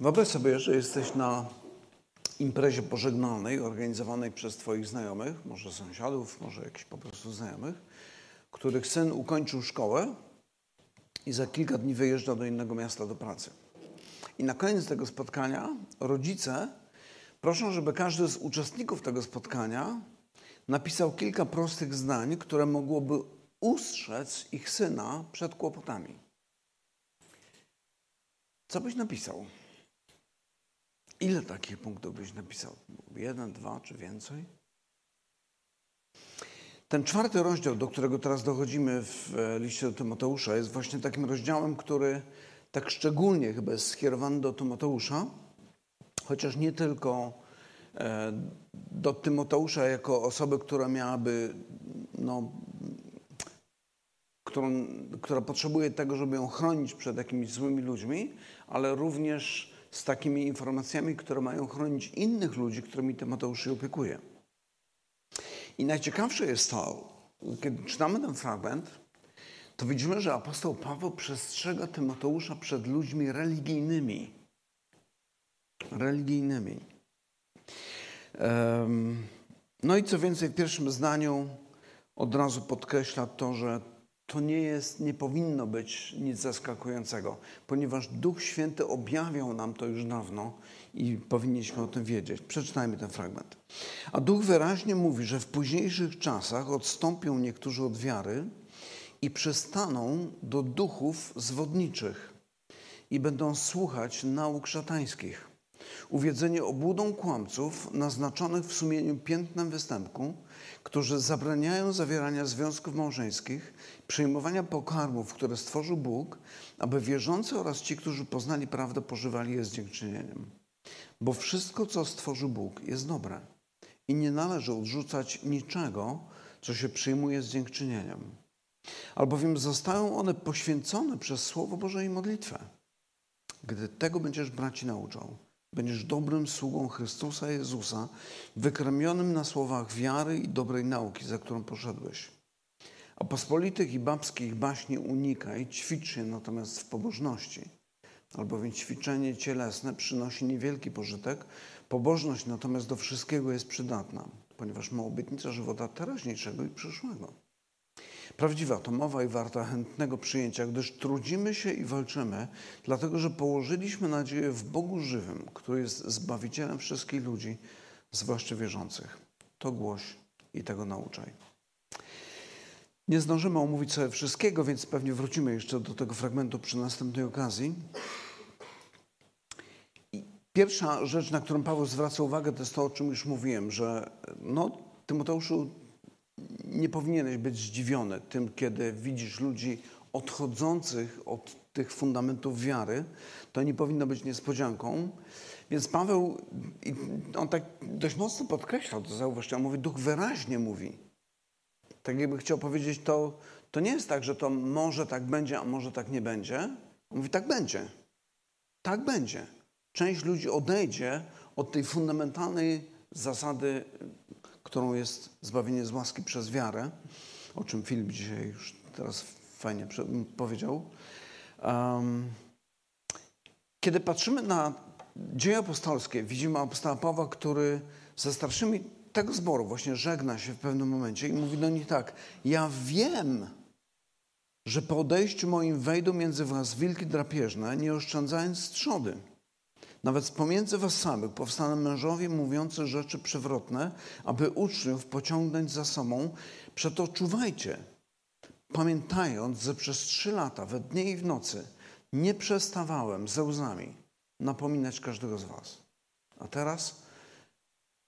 Wyobraź sobie, że jesteś na imprezie pożegnalnej organizowanej przez Twoich znajomych, może sąsiadów, może jakichś po prostu znajomych, których syn ukończył szkołę i za kilka dni wyjeżdża do innego miasta do pracy. I na koniec tego spotkania rodzice proszą, żeby każdy z uczestników tego spotkania napisał kilka prostych zdań, które mogłoby ustrzec ich syna przed kłopotami. Co byś napisał? Ile takich punktów byś napisał? Jeden, dwa czy więcej? Ten czwarty rozdział, do którego teraz dochodzimy w e, liście do Tymoteusza, jest właśnie takim rozdziałem, który tak szczególnie chyba jest skierowany do Tymoteusza, chociaż nie tylko e, do Tymoteusza jako osoby, która miałaby, no, którą, która potrzebuje tego, żeby ją chronić przed jakimiś złymi ludźmi, ale również z takimi informacjami, które mają chronić innych ludzi, którymi Tymoteusz się opiekuje. I najciekawsze jest to, kiedy czytamy ten fragment, to widzimy, że apostoł Paweł przestrzega Tymoteusza przed ludźmi religijnymi. Religijnymi. No i co więcej, w pierwszym zdaniu od razu podkreśla to, że to nie jest, nie powinno być nic zaskakującego, ponieważ Duch Święty objawiał nam to już dawno i powinniśmy o tym wiedzieć. Przeczytajmy ten fragment. A Duch wyraźnie mówi, że w późniejszych czasach odstąpią niektórzy od wiary i przystaną do duchów zwodniczych i będą słuchać nauk szatańskich. Uwiedzenie obłudą kłamców naznaczonych w sumieniu piętnem występku, którzy zabraniają zawierania związków małżeńskich, przyjmowania pokarmów, które stworzył Bóg, aby wierzący oraz ci, którzy poznali prawdę, pożywali je z dziękczynieniem. Bo wszystko, co stworzył Bóg, jest dobre i nie należy odrzucać niczego, co się przyjmuje z dziękczynieniem. Albowiem zostają one poświęcone przez Słowo Boże i modlitwę. Gdy tego będziesz braci nauczał, będziesz dobrym sługą Chrystusa Jezusa, wykremionym na słowach wiary i dobrej nauki, za którą poszedłeś. A pospolitych i babskich baśni unikaj, ćwicz je natomiast w pobożności – albowiem ćwiczenie cielesne przynosi niewielki pożytek, pobożność natomiast do wszystkiego jest przydatna, ponieważ ma obietnicę żywota teraźniejszego i przyszłego. Prawdziwa to mowa i warta chętnego przyjęcia, gdyż trudzimy się i walczymy, dlatego że położyliśmy nadzieję w Bogu żywym, który jest Zbawicielem wszystkich ludzi, zwłaszcza wierzących. To głoś i tego nauczaj. Nie zdążymy omówić sobie wszystkiego, więc pewnie wrócimy jeszcze do tego fragmentu przy następnej okazji. Pierwsza rzecz, na którą Paweł zwraca uwagę, to jest to, o czym już mówiłem, że no, Tymoteuszu nie powinieneś być zdziwiony tym, kiedy widzisz ludzi odchodzących od tych fundamentów wiary. To nie powinno być niespodzianką. Więc Paweł, on tak dość mocno podkreślał to, zauważcie, on mówi, duch wyraźnie mówi. Tak jakby chciał powiedzieć, to, to nie jest tak, że to może tak będzie, a może tak nie będzie. On mówi, tak będzie. Tak będzie część ludzi odejdzie od tej fundamentalnej zasady, którą jest zbawienie z łaski przez wiarę, o czym Filip dzisiaj już teraz fajnie powiedział. Um, kiedy patrzymy na dzieje apostolskie, widzimy apostoła Pawła, który ze starszymi tego zboru właśnie żegna się w pewnym momencie i mówi do nich tak, ja wiem, że po odejściu moim wejdą między was wilki drapieżne, nie oszczędzając trzody. Nawet pomiędzy was samych powstaną mężowie mówiący rzeczy przewrotne, aby uczniów pociągnąć za sobą. Przeto czuwajcie, pamiętając, że przez trzy lata, we dnie i w nocy, nie przestawałem ze łzami napominać każdego z was. A teraz,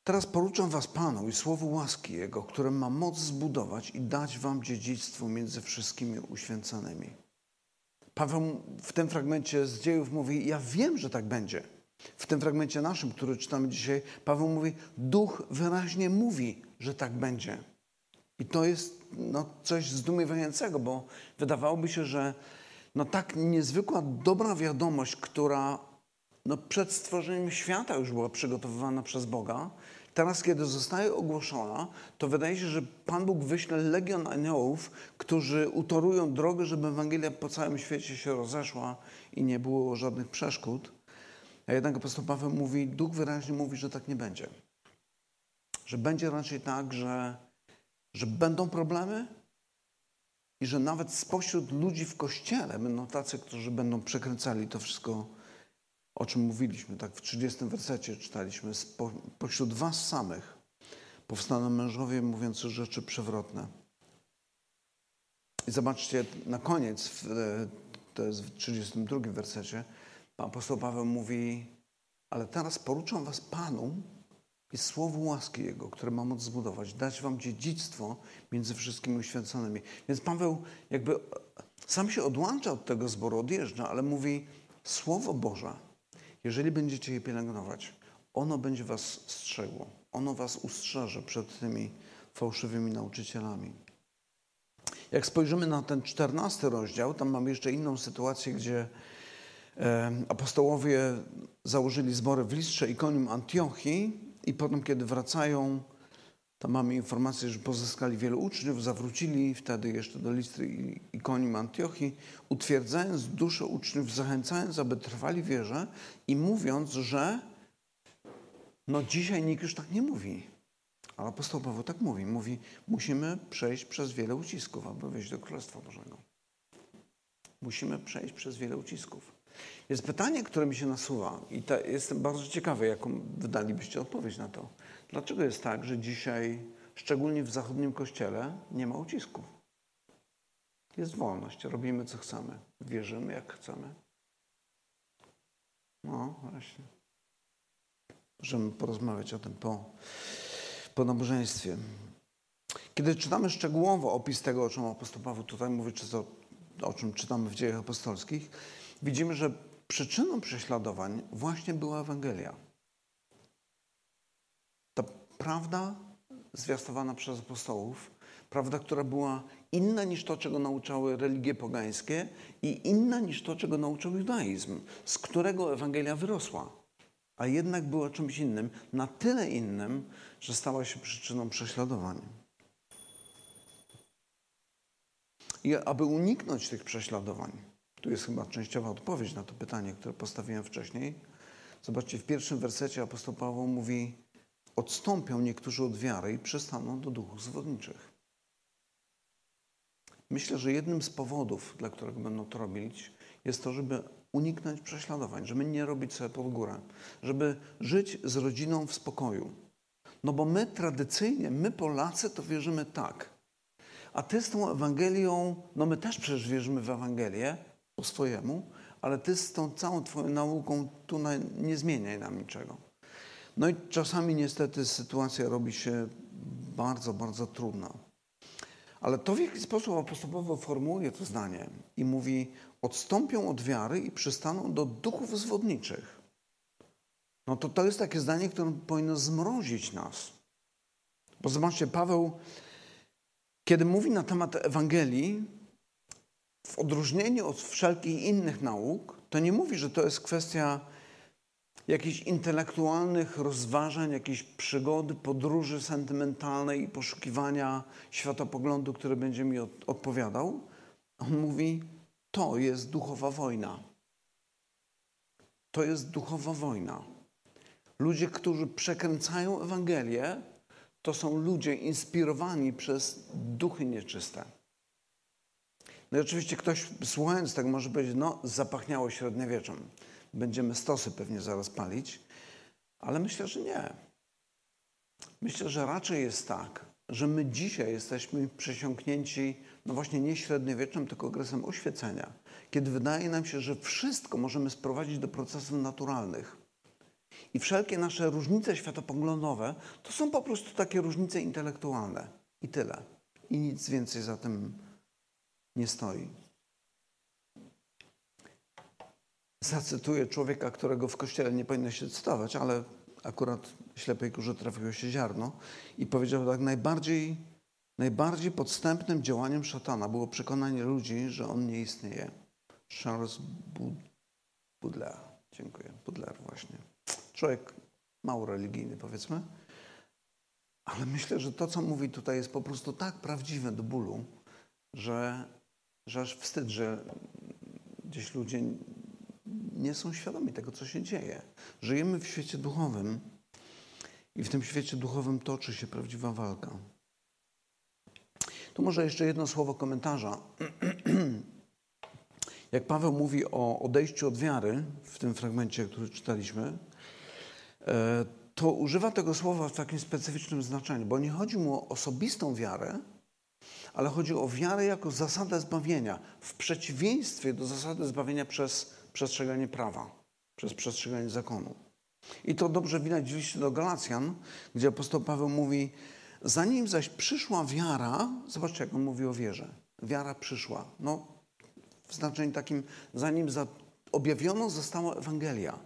teraz poruczam was Panu i słowu łaski Jego, które ma moc zbudować i dać wam dziedzictwo między wszystkimi uświęconymi. Paweł w tym fragmencie z dziejów mówi, ja wiem, że tak będzie. W tym fragmencie naszym, który czytamy dzisiaj, Paweł mówi, duch wyraźnie mówi, że tak będzie. I to jest no, coś zdumiewającego, bo wydawałoby się, że no, tak niezwykła dobra wiadomość, która no, przed stworzeniem świata już była przygotowywana przez Boga, teraz kiedy zostaje ogłoszona, to wydaje się, że Pan Bóg wyśle legion aniołów, którzy utorują drogę, żeby Ewangelia po całym świecie się rozeszła i nie było żadnych przeszkód. A jednak apostoł Paweł mówi, Duch wyraźnie mówi, że tak nie będzie. Że będzie raczej tak, że, że będą problemy i że nawet spośród ludzi w kościele będą tacy, którzy będą przekręcali to wszystko, o czym mówiliśmy. Tak w 30 wersecie czytaliśmy. Spo, pośród was samych powstaną mężowie mówiący rzeczy przewrotne. I zobaczcie, na koniec, to jest w 32 wersecie, apostoł Paweł mówi, ale teraz poruczam was Panu i słowu łaski Jego, które ma moc zbudować, dać wam dziedzictwo między wszystkimi uświęconymi. Więc Paweł jakby sam się odłącza od tego zboru, odjeżdża, ale mówi, Słowo Boże, jeżeli będziecie je pielęgnować, ono będzie was strzegło. Ono was ustrzeże przed tymi fałszywymi nauczycielami. Jak spojrzymy na ten czternasty rozdział, tam mamy jeszcze inną sytuację, gdzie apostołowie założyli zbory w Listrze, Ikonium, Antiochii i potem, kiedy wracają, tam mamy informację, że pozyskali wielu uczniów, zawrócili wtedy jeszcze do Listry i Ikonium, Antiochii, utwierdzając duszę uczniów, zachęcając, aby trwali wierze i mówiąc, że no dzisiaj nikt już tak nie mówi. Ale apostoł Paweł tak mówi. Mówi, musimy przejść przez wiele ucisków, aby wejść do Królestwa Bożego. Musimy przejść przez wiele ucisków. Jest pytanie, które mi się nasuwa i jestem bardzo ciekawy, jaką wydalibyście odpowiedź na to. Dlaczego jest tak, że dzisiaj, szczególnie w zachodnim kościele, nie ma ucisków? Jest wolność, robimy co chcemy, wierzymy jak chcemy. No właśnie. Możemy porozmawiać o tym po, po nabożeństwie. Kiedy czytamy szczegółowo opis tego, o czym apostoł Paweł tutaj mówi, czy to, o czym czytamy w dziejach apostolskich, widzimy, że przyczyną prześladowań właśnie była Ewangelia. Ta prawda zwiastowana przez apostołów, prawda, która była inna niż to, czego nauczały religie pogańskie i inna niż to, czego nauczał judaizm, z którego Ewangelia wyrosła. A jednak była czymś innym, na tyle innym, że stała się przyczyną prześladowań. I aby uniknąć tych prześladowań, tu jest chyba częściowa odpowiedź na to pytanie, które postawiłem wcześniej. Zobaczcie, w pierwszym wersecie apostoł Paweł mówi: Odstąpią niektórzy od wiary i przestaną do duchów zwodniczych. Myślę, że jednym z powodów, dla którego będą to robić, jest to, żeby uniknąć prześladowań, żeby nie robić sobie pod górę, żeby żyć z rodziną w spokoju. No bo my tradycyjnie, my Polacy, to wierzymy tak. A ty z tą Ewangelią, no my też przecież wierzymy w Ewangelię, po swojemu, ale ty z tą całą twoją nauką tu na, nie zmieniaj nam niczego. No i czasami niestety sytuacja robi się bardzo, bardzo trudna. Ale to, w jaki sposób apostołowo formułuje to zdanie i mówi, odstąpią od wiary i przystaną do duchów zwodniczych. No to to jest takie zdanie, które powinno zmrozić nas. Bo zobaczcie, Paweł, kiedy mówi na temat Ewangelii, w odróżnieniu od wszelkich innych nauk, to nie mówi, że to jest kwestia jakichś intelektualnych rozważań, jakiejś przygody, podróży sentymentalnej i poszukiwania światopoglądu, który będzie mi odpowiadał. On mówi, to jest duchowa wojna. To jest duchowa wojna. Ludzie, którzy przekręcają Ewangelię, to są ludzie inspirowani przez duchy nieczyste. No i oczywiście ktoś słuchając tak może powiedzieć, no zapachniało średniowieczem. Będziemy stosy pewnie zaraz palić. Ale myślę, że nie. Myślę, że raczej jest tak, że my dzisiaj jesteśmy przesiąknięci, no właśnie nie średniowieczem, tylko okresem oświecenia, kiedy wydaje nam się, że wszystko możemy sprowadzić do procesów naturalnych. I wszelkie nasze różnice światopoglądowe to są po prostu takie różnice intelektualne. I tyle. I nic więcej za tym nie stoi. Zacytuję człowieka, którego w kościele nie powinno się cytować, ale akurat ślepej kurze trafiło się ziarno i powiedział tak, najbardziej, najbardziej podstępnym działaniem szatana było przekonanie ludzi, że on nie istnieje. Charles Baudelaire. Dziękuję. Baudelaire właśnie. Człowiek mało religijny, powiedzmy. Ale myślę, że to, co mówi tutaj, jest po prostu tak prawdziwe do bólu, że że aż wstyd, że gdzieś ludzie nie są świadomi tego, co się dzieje. Żyjemy w świecie duchowym i w tym świecie duchowym toczy się prawdziwa walka. Tu może jeszcze jedno słowo komentarza. Jak Paweł mówi o odejściu od wiary w tym fragmencie, który czytaliśmy, e, to używa tego słowa w takim specyficznym znaczeniu, bo nie chodzi mu o osobistą wiarę, ale chodzi o wiarę jako zasadę zbawienia, w przeciwieństwie do zasady zbawienia przez przestrzeganie prawa, przez przestrzeganie zakonu. I to dobrze widać w liście do Galacjan, gdzie apostoł Paweł mówi, zanim zaś przyszła wiara, zobaczcie jak on mówi o wierze. Wiara przyszła. No, w znaczeniu takim, zanim za, objawiono została Ewangelia,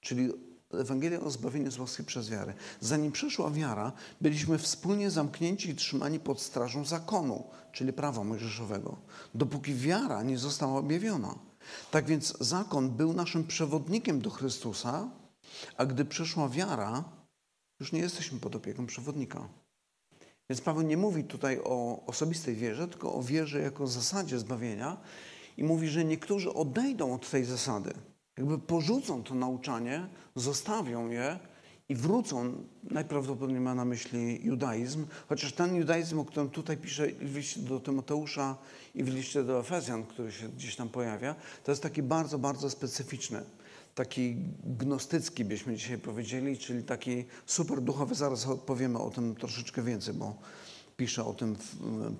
czyli Ewangelia o zbawieniu z łaski przez wiarę. Zanim przyszła wiara, byliśmy wspólnie zamknięci i trzymani pod strażą zakonu, czyli prawa mojżeszowego, dopóki wiara nie została objawiona. Tak więc zakon był naszym przewodnikiem do Chrystusa, a gdy przyszła wiara, już nie jesteśmy pod opieką przewodnika. Więc Paweł nie mówi tutaj o osobistej wierze, tylko o wierze jako zasadzie zbawienia i mówi, że niektórzy odejdą od tej zasady jakby porzucą to nauczanie, zostawią je i wrócą, najprawdopodobniej ma na myśli judaizm, chociaż ten judaizm, o którym tutaj pisze w liście do Tymoteusza i w liście do Efezjan, który się gdzieś tam pojawia, to jest taki bardzo, bardzo specyficzny. Taki gnostycki byśmy dzisiaj powiedzieli, czyli taki super duchowy. Zaraz powiemy o tym troszeczkę więcej, bo pisze o tym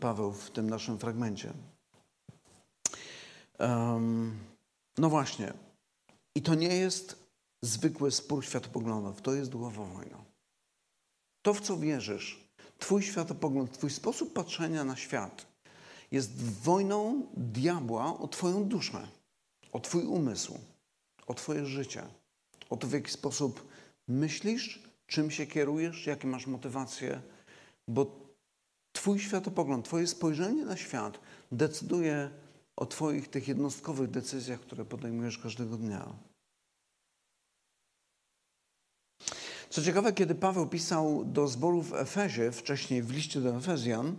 Paweł w tym naszym fragmencie. Um, no właśnie, i to nie jest zwykły spór światopoglądów, to jest duchowa wojna. To, w co wierzysz, Twój światopogląd, Twój sposób patrzenia na świat jest wojną diabła o Twoją duszę, o Twój umysł, o Twoje życie, o to, w jaki sposób myślisz, czym się kierujesz, jakie masz motywacje, bo Twój światopogląd, Twoje spojrzenie na świat decyduje o Twoich tych jednostkowych decyzjach, które podejmujesz każdego dnia. Co ciekawe, kiedy Paweł pisał do zborów w Efezie, wcześniej w liście do Efezjan,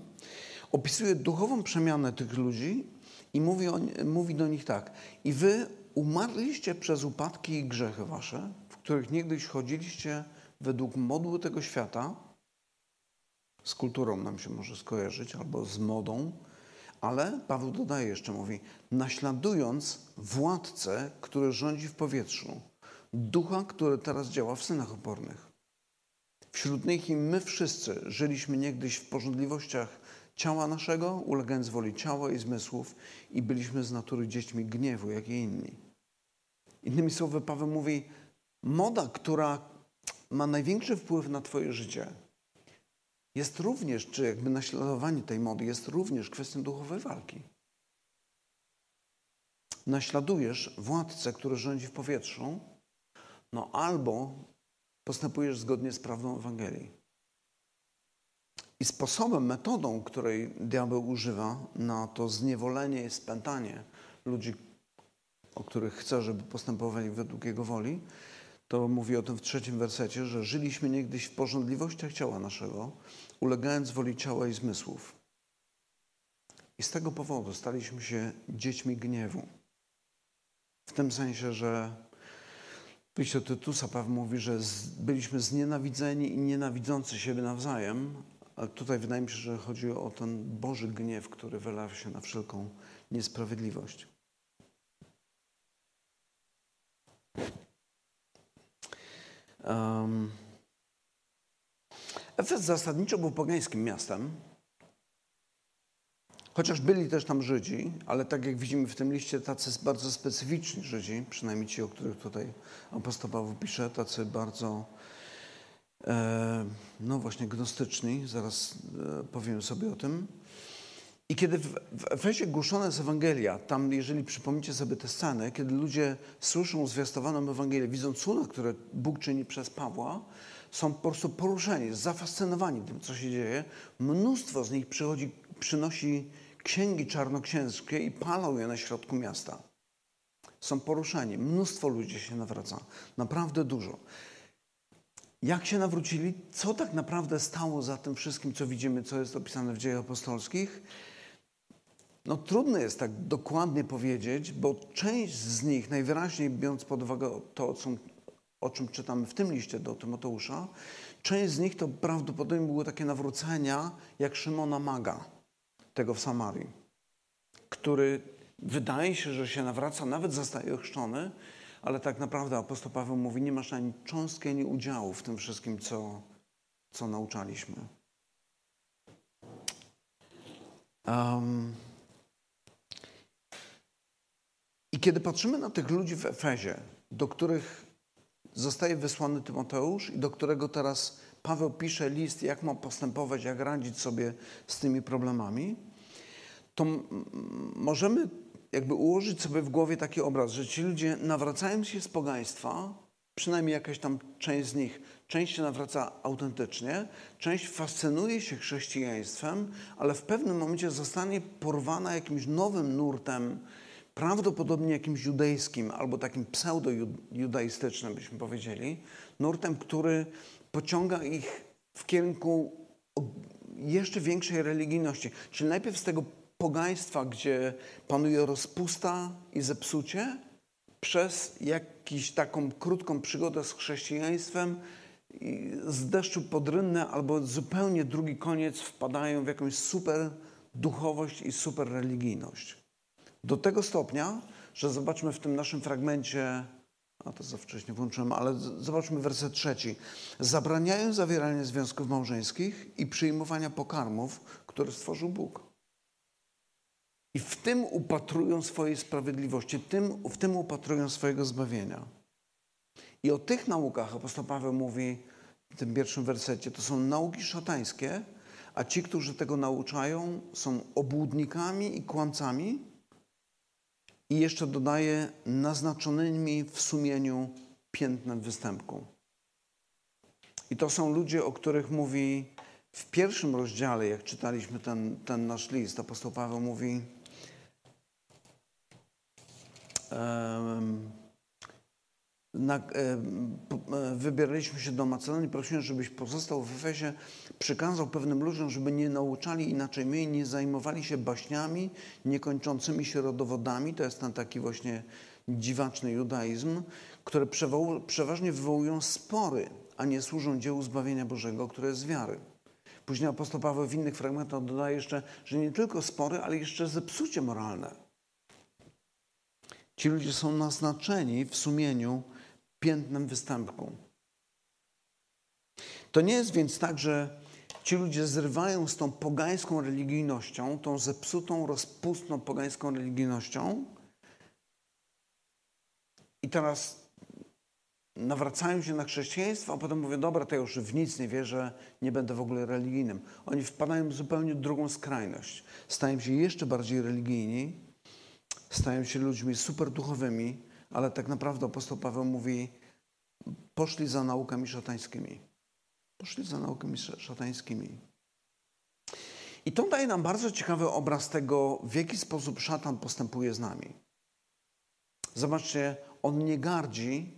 opisuje duchową przemianę tych ludzi i mówi, o, mówi do nich tak. I wy umarliście przez upadki i grzechy wasze, w których niegdyś chodziliście według modły tego świata, z kulturą nam się może skojarzyć, albo z modą, ale Paweł dodaje jeszcze, mówi, naśladując władcę, który rządzi w powietrzu, ducha, który teraz działa w synach opornych. Wśród nich i my wszyscy żyliśmy niegdyś w porządliwościach ciała naszego, ulegając woli ciała i zmysłów i byliśmy z natury dziećmi gniewu, jak i inni. Innymi słowy, Paweł mówi, moda, która ma największy wpływ na Twoje życie, jest również, czy jakby naśladowanie tej mody, jest również kwestią duchowej walki. Naśladujesz władcę, który rządzi w powietrzu, no albo postępujesz zgodnie z prawdą Ewangelii. I sposobem, metodą, której diabeł używa na to zniewolenie i spętanie ludzi, o których chce, żeby postępowali według Jego woli, to mówi o tym w trzecim wersecie, że żyliśmy niegdyś w porządliwościach ciała naszego, ulegając woli ciała i zmysłów. I z tego powodu staliśmy się dziećmi gniewu. W tym sensie, że w liście Tytusa Paweł mówi, że byliśmy znienawidzeni i nienawidzący siebie nawzajem, ale tutaj wydaje mi się, że chodzi o ten Boży gniew, który wylewa się na wszelką niesprawiedliwość. Um, Efes zasadniczo był pogańskim miastem, Chociaż byli też tam Żydzi, ale tak jak widzimy w tym liście, tacy bardzo specyficzni Żydzi, przynajmniej ci, o których tutaj apostoł Paweł pisze, tacy bardzo, e, no właśnie, gnostyczni, zaraz e, powiem sobie o tym. I kiedy w, w Efezie głoszona jest Ewangelia, tam jeżeli przypomnicie sobie tę scenę, kiedy ludzie słyszą zwiastowaną Ewangelię, widzą cuda, które Bóg czyni przez Pawła, są po prostu poruszeni, zafascynowani tym, co się dzieje. Mnóstwo z nich przychodzi, przynosi księgi czarnoksięskie i palą je na środku miasta. Są poruszeni. Mnóstwo ludzi się nawraca. Naprawdę dużo. Jak się nawrócili? Co tak naprawdę stało za tym wszystkim, co widzimy, co jest opisane w dziejach apostolskich? no trudno jest tak dokładnie powiedzieć, bo część z nich, najwyraźniej biorąc pod uwagę to, o czym czytamy w tym liście do Tymoteusza, część z nich to prawdopodobnie były takie nawrócenia jak Szymona Maga, tego w Samarii, który wydaje się, że się nawraca, nawet zostaje ochrzczony, ale tak naprawdę apostoł Paweł mówi, nie masz ani cząstki, ani udziału w tym wszystkim, co, co nauczaliśmy. Um, I kiedy patrzymy na tych ludzi w Efezie, do których zostaje wysłany Tymoteusz i do którego teraz Paweł pisze list, jak ma postępować, jak radzić sobie z tymi problemami, to możemy jakby ułożyć sobie w głowie taki obraz, że ci ludzie nawracają się z pogaństwa, przynajmniej jakaś tam część z nich, część się nawraca autentycznie, część fascynuje się chrześcijaństwem, ale w pewnym momencie zostanie porwana jakimś nowym nurtem, prawdopodobnie jakimś judejskim albo takim pseudo-judaistycznym, byśmy powiedzieli, nurtem, który pociąga ich w kierunku jeszcze większej religijności. Czyli najpierw z tego pogaństwa, gdzie panuje rozpusta i zepsucie, przez jakąś taką krótką przygodę z chrześcijaństwem, z deszczu pod rynnę albo zupełnie drugi koniec wpadają w jakąś super duchowość i super religijność. Do tego stopnia, że zobaczmy w tym naszym fragmencie, a to za wcześnie włączyłem, ale zobaczmy werset trzeci. Zabraniają zawierania związków małżeńskich i przyjmowania pokarmów, które stworzył Bóg. I w tym upatrują swojej sprawiedliwości, tym, w tym upatrują swojego zbawienia. I o tych naukach apostoł Paweł mówi w tym pierwszym wersecie, to są nauki szatańskie, a ci, którzy tego nauczają, są obłudnikami i kłamcami, i jeszcze dodaje naznaczonymi w sumieniu piętnem występku. I to są ludzie, o których mówi w pierwszym rozdziale, jak czytaliśmy ten, ten nasz list, apostoł Paweł mówi um, na, e, wybieraliśmy się do Macedonii, prosiłem, żebyś pozostał w Efesie, przykazał pewnym ludziom, żeby nie nauczali inaczej my, nie zajmowali się baśniami, niekończącymi się rodowodami. To jest ten taki właśnie dziwaczny judaizm, które przeważnie wywołują spory, a nie służą dziełu zbawienia Bożego, które jest wiary. Później apostoł Paweł w innych fragmentach dodaje jeszcze, że nie tylko spory, ale jeszcze zepsucie moralne. Ci ludzie są naznaczeni w sumieniu piętnem występku. To nie jest więc tak, że ci ludzie zrywają z tą pogańską religijnością, tą zepsutą, rozpustną pogańską religijnością i teraz nawracają się na chrześcijaństwo, a potem mówią, dobra, to ja już w nic nie wierzę, nie będę w ogóle religijnym. Oni wpadają w zupełnie drugą skrajność. Stają się jeszcze bardziej religijni, stają się ludźmi super duchowymi, ale tak naprawdę apostoł Paweł mówi, poszli za naukami szatańskimi. Poszli za naukami szatańskimi. I to daje nam bardzo ciekawy obraz tego, w jaki sposób szatan postępuje z nami. Zobaczcie, on nie gardzi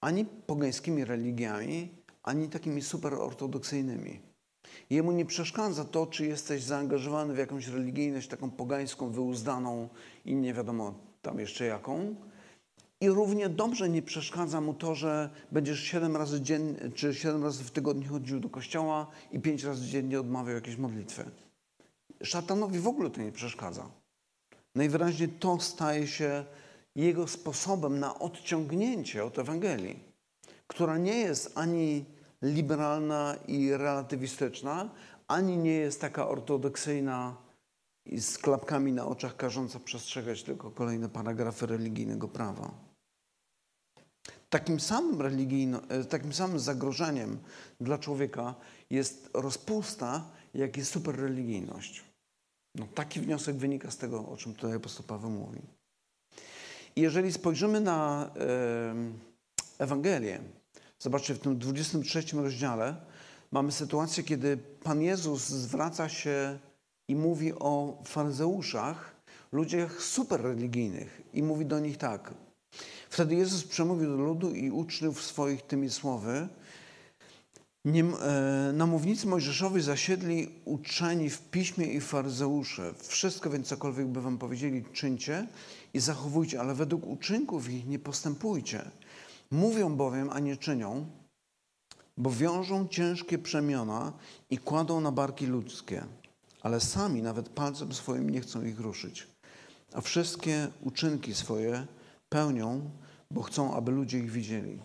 ani pogańskimi religiami, ani takimi super ortodoksyjnymi. Jemu nie przeszkadza to, czy jesteś zaangażowany w jakąś religijność taką pogańską, wyuzdaną i nie wiadomo tam jeszcze jaką. I równie dobrze nie przeszkadza mu to, że będziesz siedem razy czy razy w tygodniu chodził do kościoła i pięć razy dziennie odmawiał jakieś modlitwy. Szatanowi w ogóle to nie przeszkadza. Najwyraźniej to staje się jego sposobem na odciągnięcie od Ewangelii, która nie jest ani liberalna i relatywistyczna, ani nie jest taka ortodoksyjna i z klapkami na oczach każąca przestrzegać tylko kolejne paragrafy religijnego prawa. Takim samym, religijno, e, takim samym zagrożeniem dla człowieka jest rozpusta, jak i superreligijność. No, taki wniosek wynika z tego, o czym tutaj apostoł Paweł mówi. I jeżeli spojrzymy na e, Ewangelię, zobaczcie, w tym 23 rozdziale mamy sytuację, kiedy Pan Jezus zwraca się i mówi o faryzeuszach, ludziach superreligijnych i mówi do nich tak. Wtedy Jezus przemówił do ludu i uczniów swoich tymi słowy. Nim, e, namównicy Mojżeszowi zasiedli uczeni w piśmie i faryzeusze. Wszystko więc cokolwiek by wam powiedzieli, czyńcie i zachowujcie, ale według uczynków ich nie postępujcie. Mówią bowiem, a nie czynią, bo wiążą ciężkie przemiona i kładą na barki ludzkie, ale sami nawet palcem swoim nie chcą ich ruszyć. A wszystkie uczynki swoje pełnią, bo chcą, aby ludzie ich widzieli.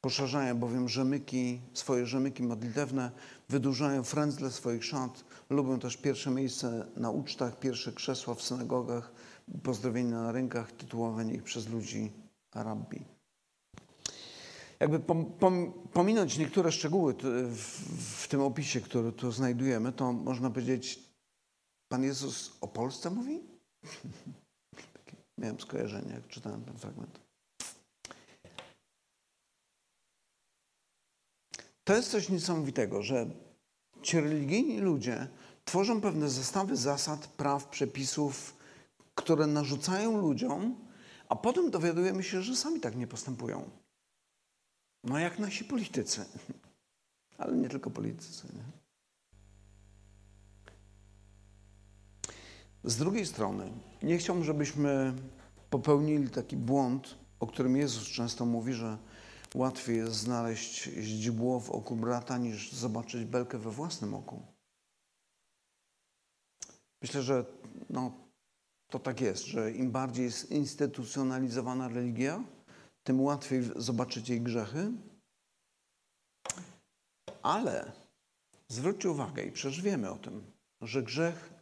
Poszerzają bowiem rzemyki, swoje rzemyki modlitewne, wydłużają frędzle swoich szat, lubią też pierwsze miejsce na ucztach, pierwsze krzesła w synagogach, pozdrowienia na rynkach, tytułowanie ich przez ludzi rabbi. Jakby pom, pom, pominąć niektóre szczegóły w, w tym opisie, który tu znajdujemy, to można powiedzieć, Pan Jezus o Polsce mówi? Miałem skojarzenie, jak czytałem ten fragment. To jest coś niesamowitego, że ci religijni ludzie tworzą pewne zestawy zasad, praw, przepisów, które narzucają ludziom, a potem dowiadujemy się, że sami tak nie postępują. No jak nasi politycy. Ale nie tylko politycy. Nie? Z drugiej strony, nie chciałbym, żebyśmy popełnili taki błąd, o którym Jezus często mówi, że łatwiej jest znaleźć źdźbło w oku brata, niż zobaczyć belkę we własnym oku. Myślę, że no, to tak jest, że im bardziej jest instytucjonalizowana religia, tym łatwiej zobaczyć jej grzechy. Ale zwróćcie uwagę i przeżywiemy o tym, że grzech,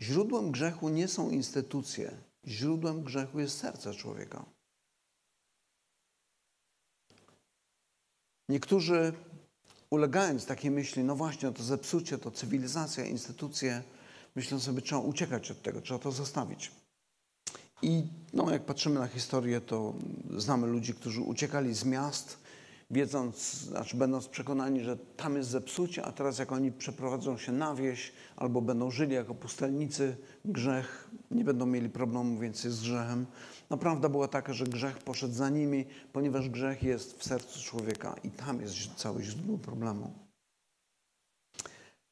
źródłem grzechu nie są instytucje, źródłem grzechu jest serce człowieka. Niektórzy ulegając takiej myśli, no właśnie, to zepsucie, to cywilizacja, instytucje, myślą sobie, trzeba uciekać od tego, trzeba to zostawić. I no, jak patrzymy na historię, to znamy ludzi, którzy uciekali z miast, wiedząc, znaczy będąc przekonani, że tam jest zepsucie, a teraz jak oni przeprowadzą się na wieś albo będą żyli jako pustelnicy, grzech, nie będą mieli problemu więcej z grzechem. No prawda była taka, że grzech poszedł za nimi, ponieważ grzech jest w sercu człowieka i tam jest całe źródło problemu.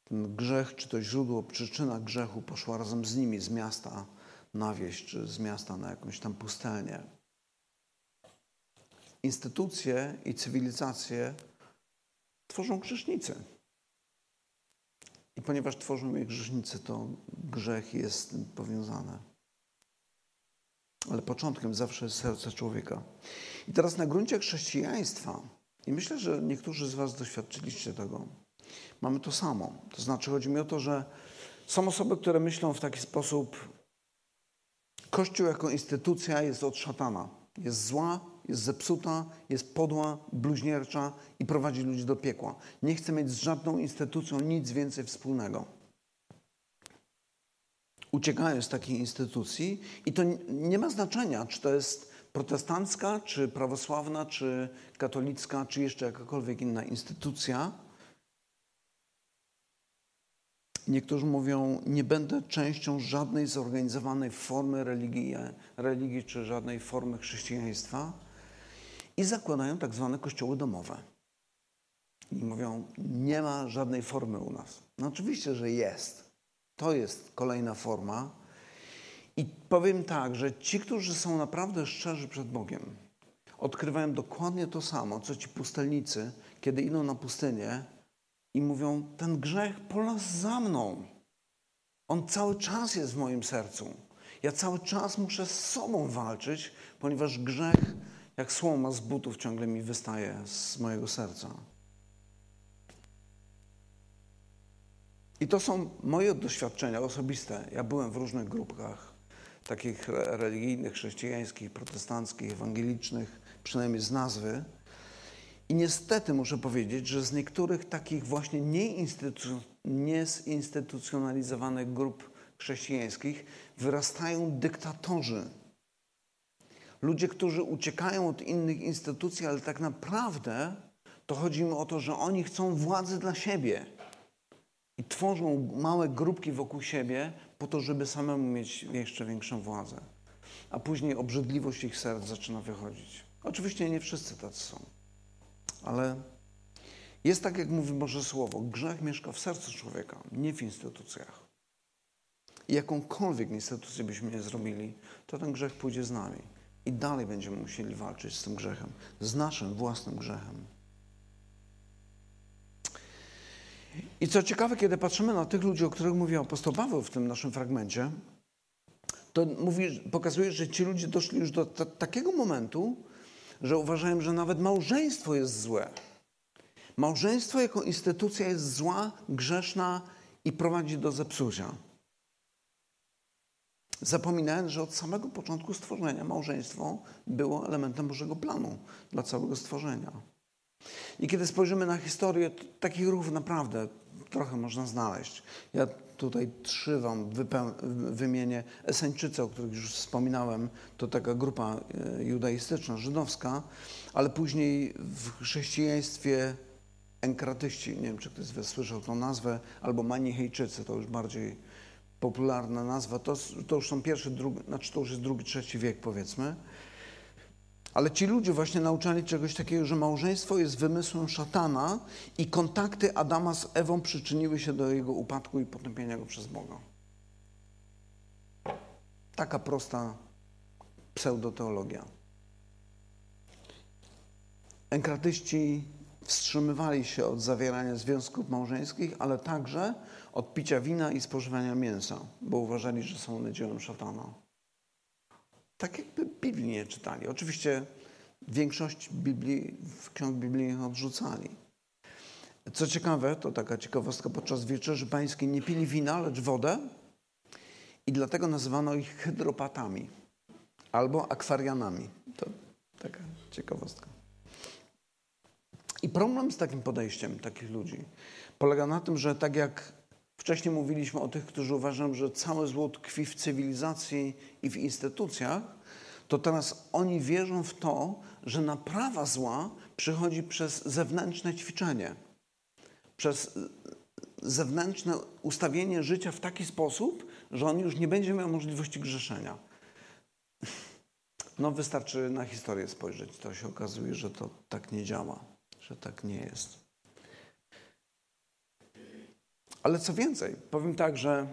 Ten grzech, czy to źródło, przyczyna grzechu poszła razem z nimi z miasta na wieś, czy z miasta na jakąś tam pustelnię. Instytucje i cywilizacje tworzą grzesznicy. I ponieważ tworzą je grzesznicy, to grzech jest z tym powiązany. Ale początkiem zawsze jest serce człowieka. I teraz na gruncie chrześcijaństwa, i myślę, że niektórzy z Was doświadczyliście tego, mamy to samo. To znaczy, chodzi mi o to, że są osoby, które myślą w taki sposób, Kościół jako instytucja jest od szatana. Jest zła, jest zepsuta, jest podła, bluźniercza i prowadzi ludzi do piekła. Nie chce mieć z żadną instytucją nic więcej wspólnego. Uciekają z takiej instytucji i to nie ma znaczenia, czy to jest protestancka, czy prawosławna, czy katolicka, czy jeszcze jakakolwiek inna instytucja Niektórzy mówią, nie będę częścią żadnej zorganizowanej formy religii, religii czy żadnej formy chrześcijaństwa i zakładają tak zwane kościoły domowe. I mówią, nie ma żadnej formy u nas. No oczywiście, że jest. To jest kolejna forma. I powiem tak, że ci, którzy są naprawdę szczerzy przed Bogiem, odkrywają dokładnie to samo, co ci pustelnicy, kiedy idą na pustynię i mówią: Ten grzech polas za mną. On cały czas jest w moim sercu. Ja cały czas muszę z sobą walczyć, ponieważ grzech, jak słoma z butów, ciągle mi wystaje z mojego serca. I to są moje doświadczenia osobiste. Ja byłem w różnych grupach, takich religijnych, chrześcijańskich, protestanckich, ewangelicznych, przynajmniej z nazwy. I niestety muszę powiedzieć, że z niektórych takich właśnie nieinstytucjonalizowanych grup chrześcijańskich wyrastają dyktatorzy. Ludzie, którzy uciekają od innych instytucji, ale tak naprawdę to chodzi im o to, że oni chcą władzy dla siebie. I tworzą małe grupki wokół siebie po to, żeby samemu mieć jeszcze większą władzę. A później obrzydliwość ich serc zaczyna wychodzić. Oczywiście nie wszyscy tacy są ale Jest tak, jak mówi Boże Słowo. Grzech mieszka w sercu człowieka, nie w instytucjach. I jakąkolwiek instytucję byśmy nie zrobili, to ten grzech pójdzie z nami. I dalej będziemy musieli walczyć z tym grzechem, z naszym własnym grzechem. I co ciekawe, kiedy patrzymy na tych ludzi, o których mówi apostoł Paweł w tym naszym fragmencie, to mówi, pokazuje, że ci ludzie doszli już do takiego momentu, że uważają, że nawet małżeństwo jest złe. Małżeństwo jako instytucja jest zła, grzeszna i prowadzi do zepsucia. Zapominając, że od samego początku stworzenia małżeństwo było elementem Bożego planu dla całego stworzenia. I kiedy spojrzymy na historię, takich ruchów naprawdę trochę można znaleźć. Ja tutaj trzy wam wymienię. Eseńczycy, o których już wspominałem, to taka grupa e, judaistyczna, żydowska, ale później w chrześcijaństwie enkratyści, nie wiem czy ktoś słyszał tą nazwę, albo manichejczycy, to już bardziej popularna nazwa, to, to już są pierwszy, drugi, znaczy to już jest drugi, trzeci wiek powiedzmy. Ale ci ludzie właśnie nauczali czegoś takiego, że małżeństwo jest wymysłem szatana i kontakty Adama z Ewą przyczyniły się do jego upadku i potępienia go przez Boga. Taka prosta pseudoteologia. Enkratyści wstrzymywali się od zawierania związków małżeńskich, ale także od picia wina i spożywania mięsa, bo uważali, że są one dziełem szatana. Tak jakby Biblii nie czytali. Oczywiście większość Biblii, ksiąg biblijnych odrzucali. Co ciekawe, to taka ciekawostka, podczas wieczerzy pańskiej nie pili wina, lecz wodę i dlatego nazywano ich hydropatami albo akwarianami. To taka ciekawostka. I problem z takim podejściem takich ludzi polega na tym, że tak jak wcześniej mówiliśmy o tych, którzy uważają, że całe zło tkwi w cywilizacji i w instytucjach, to teraz oni wierzą w to, że naprawa zła przychodzi przez zewnętrzne ćwiczenie, przez zewnętrzne ustawienie życia w taki sposób, że on już nie będzie miał możliwości grzeszenia. No, wystarczy na historię spojrzeć, to się okazuje, że to tak nie działa, że tak nie jest. Ale co więcej, powiem tak, że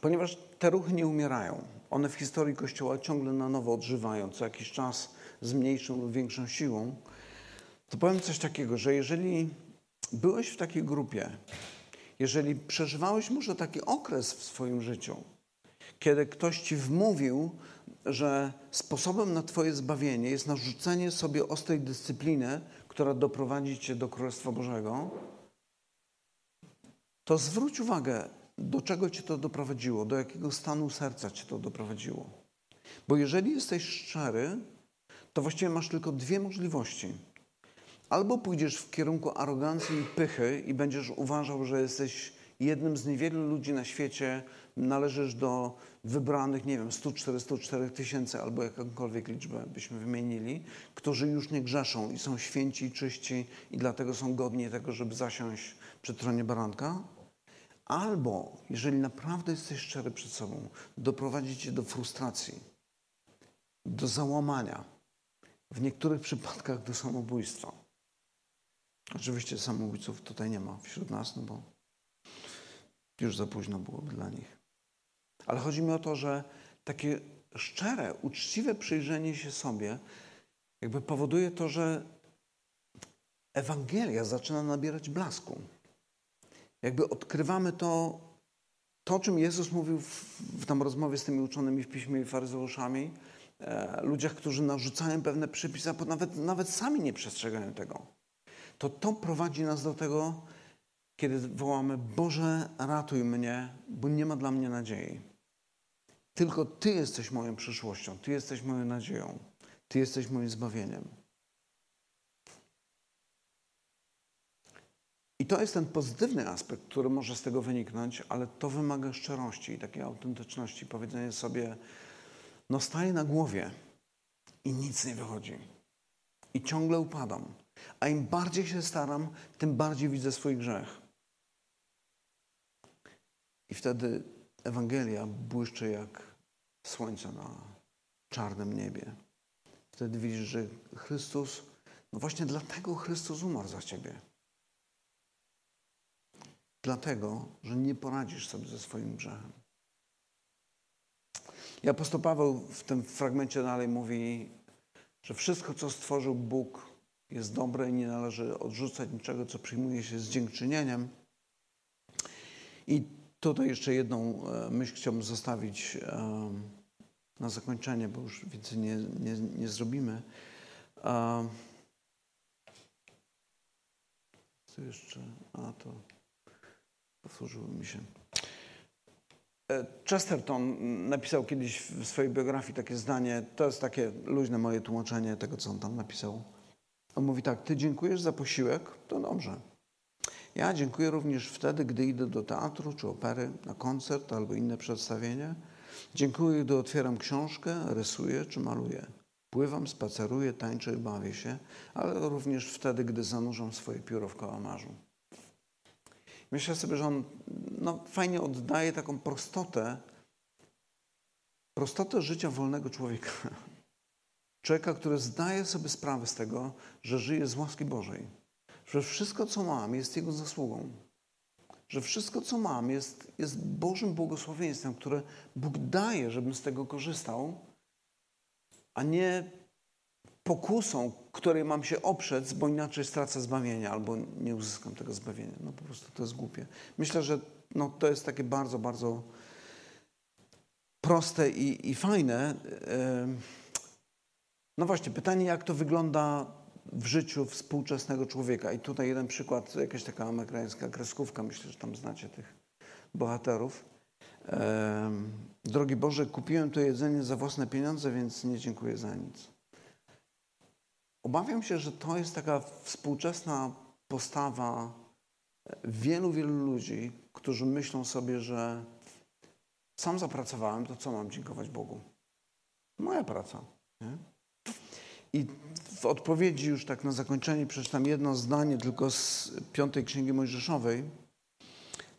ponieważ te ruchy nie umierają, one w historii Kościoła ciągle na nowo odżywają, co jakiś czas z mniejszą lub większą siłą, to powiem coś takiego, że jeżeli byłeś w takiej grupie, jeżeli przeżywałeś może taki okres w swoim życiu, kiedy ktoś ci wmówił, że sposobem na Twoje zbawienie jest narzucenie sobie ostrej dyscypliny, która doprowadzi Cię do Królestwa Bożego, to zwróć uwagę, do czego Cię to doprowadziło, do jakiego stanu serca Cię to doprowadziło. Bo jeżeli jesteś szczery, to właściwie masz tylko dwie możliwości. Albo pójdziesz w kierunku arogancji i pychy i będziesz uważał, że jesteś jednym z niewielu ludzi na świecie, należysz do wybranych, nie wiem, 100-404 tysięcy albo jakąkolwiek liczbę byśmy wymienili, którzy już nie grzeszą i są święci i czyści i dlatego są godni tego, żeby zasiąść przy tronie baranka. Albo, jeżeli naprawdę jesteś szczery przed sobą, doprowadzi cię do frustracji, do załamania, w niektórych przypadkach do samobójstwa. Oczywiście samobójców tutaj nie ma wśród nas, no bo już za późno byłoby dla nich. Ale chodzi mi o to, że takie szczere, uczciwe przyjrzenie się sobie jakby powoduje to, że Ewangelia zaczyna nabierać blasku jakby odkrywamy to, to o czym Jezus mówił w, w tam rozmowie z tymi uczonymi w piśmie i faryzeuszami, e, ludziach, którzy narzucają pewne przepisy, a nawet, nawet sami nie przestrzegają tego. To to prowadzi nas do tego, kiedy wołamy: Boże, ratuj mnie, bo nie ma dla mnie nadziei. Tylko Ty jesteś moją przyszłością, Ty jesteś moją nadzieją, Ty jesteś moim zbawieniem. To jest ten pozytywny aspekt, który może z tego wyniknąć, ale to wymaga szczerości i takiej autentyczności. Powiedzenie sobie, no staję na głowie i nic nie wychodzi. I ciągle upadam. A im bardziej się staram, tym bardziej widzę swój grzech. I wtedy Ewangelia błyszczy jak słońce na czarnym niebie. Wtedy widzisz, że Chrystus, no właśnie dlatego Chrystus umarł za ciebie dlatego, że nie poradzisz sobie ze swoim grzechem. I apostoł Paweł w tym fragmencie dalej mówi, że wszystko, co stworzył Bóg, jest dobre i nie należy odrzucać niczego, co przyjmuje się z dziękczynieniem. I tutaj jeszcze jedną e, myśl chciałbym zostawić na zakończenie, bo już więcej nie, nie, nie zrobimy. Co jeszcze? A to powtórzyło mi się. E, Chesterton napisał kiedyś w swojej biografii takie zdanie, to jest takie luźne moje tłumaczenie tego, co on tam napisał. On mówi tak, ty dziękujesz za posiłek, to dobrze. Ja dziękuję również wtedy, gdy idę do teatru czy opery, na koncert albo inne przedstawienie. Dziękuję, gdy otwieram książkę, rysuję czy maluję. Pływam, spaceruję, tańczę i bawię się, ale również wtedy, gdy zanurzam swoje pióro w kałamarzu. Myślę sobie, że on no, fajnie oddaje taką prostotę, prostotę życia wolnego człowieka. Człowieka, który zdaje sobie sprawę z tego, że żyje z łaski Bożej. Że wszystko, co mam, jest Jego zasługą. Że wszystko, co mam, jest, jest Bożym błogosławieństwem, które Bóg daje, żebym z tego korzystał, a nie pokusą, której mam się oprzeć, bo inaczej stracę zbawienie albo nie uzyskam tego zbawienia. No po prostu to jest głupie. Myślę, że no, to jest takie bardzo, bardzo proste i, i fajne. No właśnie, pytanie, jak to wygląda w życiu współczesnego człowieka. I tutaj jeden przykład, jakaś taka amerykańska kreskówka, myślę, że tam znacie tych bohaterów. Drogi Boże, kupiłem to jedzenie za własne pieniądze, więc nie dziękuję za nic. Obawiam się, że to jest taka współczesna postawa wielu, wielu ludzi, którzy myślą sobie, że sam zapracowałem, to co mam dziękować Bogu? Moja praca. Nie? I w odpowiedzi już tak na zakończenie przeczytam jedno zdanie tylko z piątej księgi Mojżeszowej,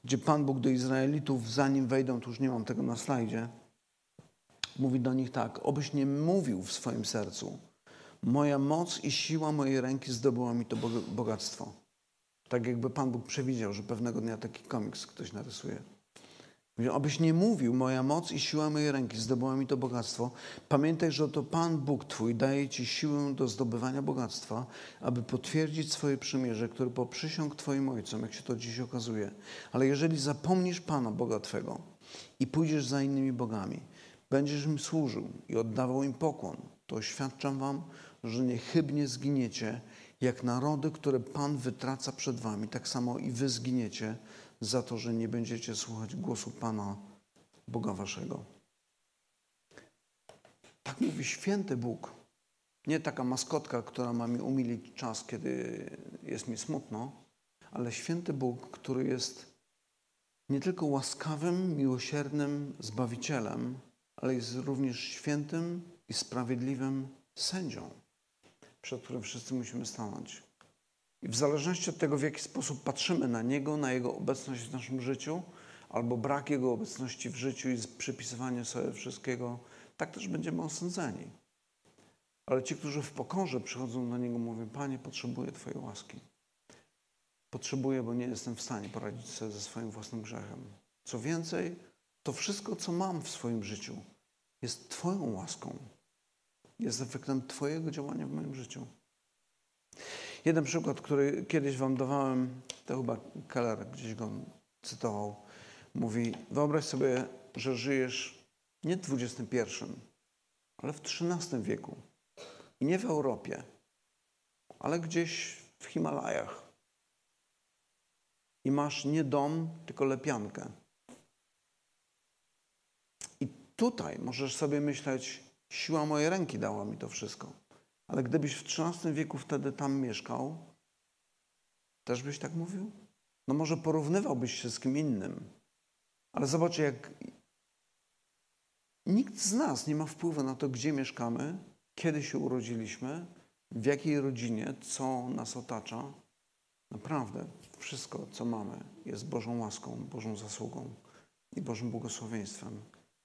gdzie Pan Bóg do Izraelitów, zanim wejdą, to już nie mam tego na slajdzie, mówi do nich tak, obyś nie mówił w swoim sercu, moja moc i siła mojej ręki zdobyła mi to bogactwo. Tak jakby Pan Bóg przewidział, że pewnego dnia taki komiks ktoś narysuje. Abyś nie mówił, moja moc i siła mojej ręki zdobyła mi to bogactwo. Pamiętaj, że to Pan Bóg Twój daje Ci siłę do zdobywania bogactwa, aby potwierdzić swoje przymierze, które poprzysiąg Twoim Ojcom, jak się to dziś okazuje. Ale jeżeli zapomnisz Pana, Boga Twego i pójdziesz za innymi bogami, będziesz im służył i oddawał im pokłon, to oświadczam Wam, że niechybnie zginiecie, jak narody, które Pan wytraca przed Wami, tak samo i Wy zginiecie za to, że nie będziecie słuchać głosu Pana, Boga Waszego. Tak mówi święty Bóg. Nie taka maskotka, która ma mi umilić czas, kiedy jest mi smutno, ale święty Bóg, który jest nie tylko łaskawym, miłosiernym Zbawicielem, ale jest również świętym i sprawiedliwym sędzią, przed którym wszyscy musimy stanąć. I w zależności od tego, w jaki sposób patrzymy na Niego, na Jego obecność w naszym życiu, albo brak Jego obecności w życiu i przypisywanie sobie wszystkiego, tak też będziemy osądzeni. Ale ci, którzy w pokorze przychodzą do Niego, mówią: Panie, potrzebuję Twojej łaski. Potrzebuję, bo nie jestem w stanie poradzić sobie ze swoim własnym grzechem. Co więcej, to wszystko, co mam w swoim życiu, jest Twoją łaską. Jest efektem Twojego działania w moim życiu. Jeden przykład, który kiedyś wam dawałem, to chyba Keller gdzieś go cytował. Mówi, wyobraź sobie, że żyjesz nie w XXI, ale w XIII wieku. I nie w Europie, ale gdzieś w Himalajach. I masz nie dom, tylko lepiankę. I tutaj możesz sobie myśleć, siła mojej ręki dała mi to wszystko. Ale gdybyś w XIII wieku wtedy tam mieszkał, też byś tak mówił? No może porównywałbyś się z kim innym. Ale zobacz, jak nikt z nas nie ma wpływu na to, gdzie mieszkamy, kiedy się urodziliśmy, w jakiej rodzinie, co nas otacza. Naprawdę, wszystko, co mamy, jest Bożą łaską, Bożą zasługą i Bożym błogosławieństwem.